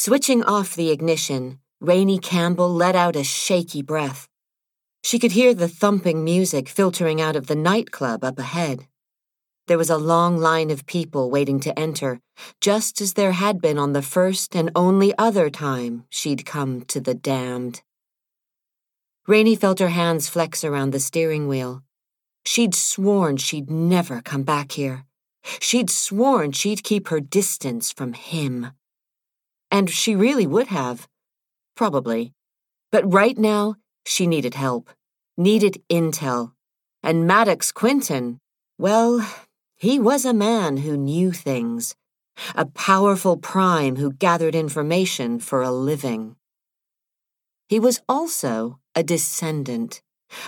Switching off the ignition, Raini Campbell let out a shaky breath. She could hear the thumping music filtering out of the nightclub up ahead. There was a long line of people waiting to enter, just as there had been on the first and only other time she'd come to the damned. Raini felt her hands flex around the steering wheel. She'd sworn she'd never come back here. She'd sworn she'd keep her distance from him. And she really would have. Probably. But right now, she needed help, needed intel. And Maddox Quinton, well, he was a man who knew things, a powerful prime who gathered information for a living. He was also a descendant,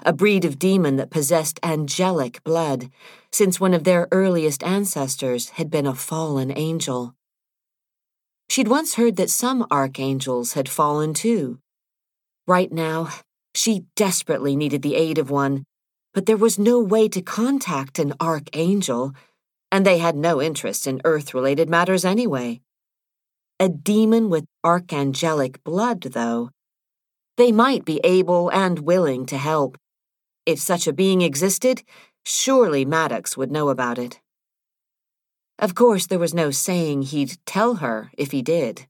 a breed of demon that possessed angelic blood, since one of their earliest ancestors had been a fallen angel. She'd once heard that some archangels had fallen too. Right now, she desperately needed the aid of one, but there was no way to contact an archangel, and they had no interest in Earth related matters anyway. A demon with archangelic blood, though. They might be able and willing to help. If such a being existed, surely Maddox would know about it. Of course, there was no saying he'd tell her if he did.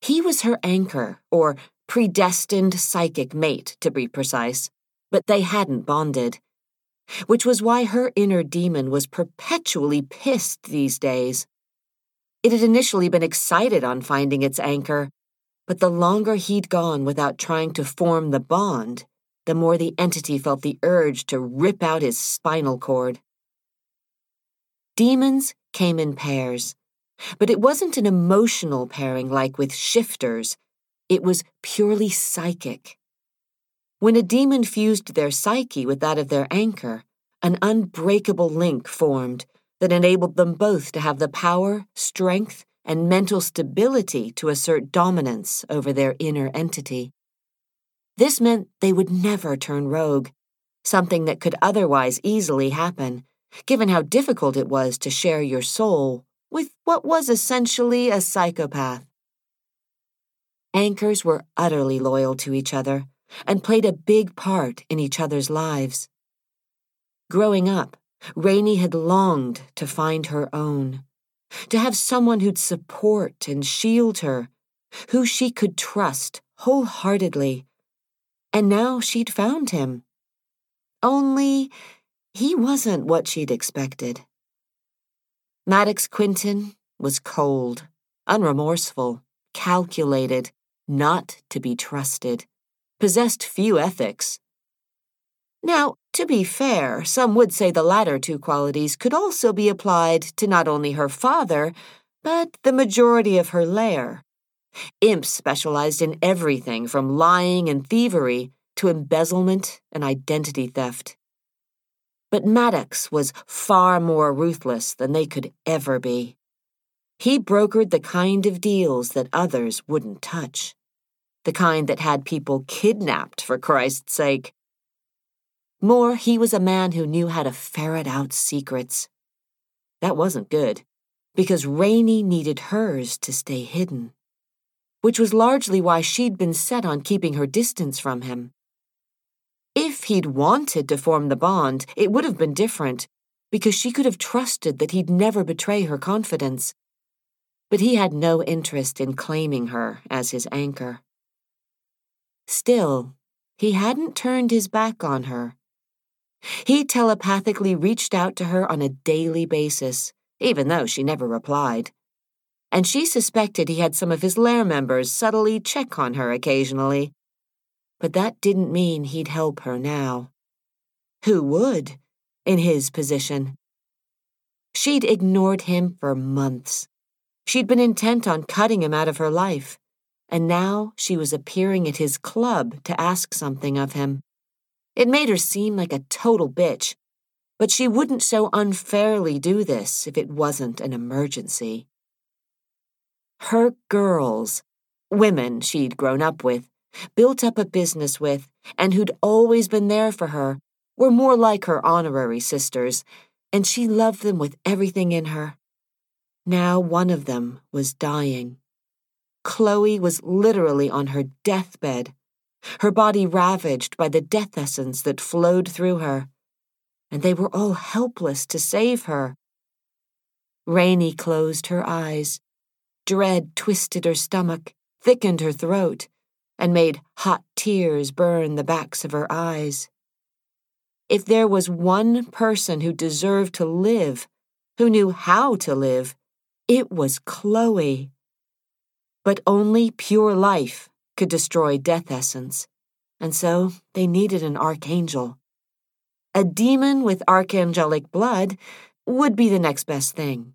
He was her anchor, or predestined psychic mate, to be precise, but they hadn't bonded. Which was why her inner demon was perpetually pissed these days. It had initially been excited on finding its anchor, but the longer he'd gone without trying to form the bond, the more the entity felt the urge to rip out his spinal cord. Demons came in pairs, but it wasn't an emotional pairing like with shifters, it was purely psychic. When a demon fused their psyche with that of their anchor, an unbreakable link formed that enabled them both to have the power, strength, and mental stability to assert dominance over their inner entity. This meant they would never turn rogue, something that could otherwise easily happen given how difficult it was to share your soul with what was essentially a psychopath. Anchors were utterly loyal to each other and played a big part in each other's lives. Growing up, Raini had longed to find her own, to have someone who'd support and shield her, who she could trust wholeheartedly. And now she'd found him. Only he wasn't what she'd expected. Maddox Quinton was cold, unremorseful, calculated, not to be trusted, possessed few ethics. Now, to be fair, some would say the latter two qualities could also be applied to not only her father, but the majority of her lair. Imps specialized in everything from lying and thievery to embezzlement and identity theft. But Maddox was far more ruthless than they could ever be. He brokered the kind of deals that others wouldn't touch. The kind that had people kidnapped, for Christ's sake. More, he was a man who knew how to ferret out secrets. That wasn't good, because Raini needed hers to stay hidden. Which was largely why she'd been set on keeping her distance from him. If he'd wanted to form the bond, it would have been different, because she could have trusted that he'd never betray her confidence. But he had no interest in claiming her as his anchor. Still, he hadn't turned his back on her. He telepathically reached out to her on a daily basis, even though she never replied. And she suspected he had some of his lair members subtly check on her occasionally but that didn't mean he'd help her now. Who would, in his position? She'd ignored him for months. She'd been intent on cutting him out of her life, and now she was appearing at his club to ask something of him. It made her seem like a total bitch, but she wouldn't so unfairly do this if it wasn't an emergency. Her girls, women she'd grown up with, built up a business with, and who'd always been there for her, were more like her honorary sisters, and she loved them with everything in her. Now one of them was dying. Chloe was literally on her deathbed, her body ravaged by the death essence that flowed through her, and they were all helpless to save her. Raini closed her eyes. Dread twisted her stomach, thickened her throat, and made hot tears burn the backs of her eyes. If there was one person who deserved to live, who knew how to live, it was Chloe. But only pure life could destroy death essence, and so they needed an archangel. A demon with archangelic blood would be the next best thing.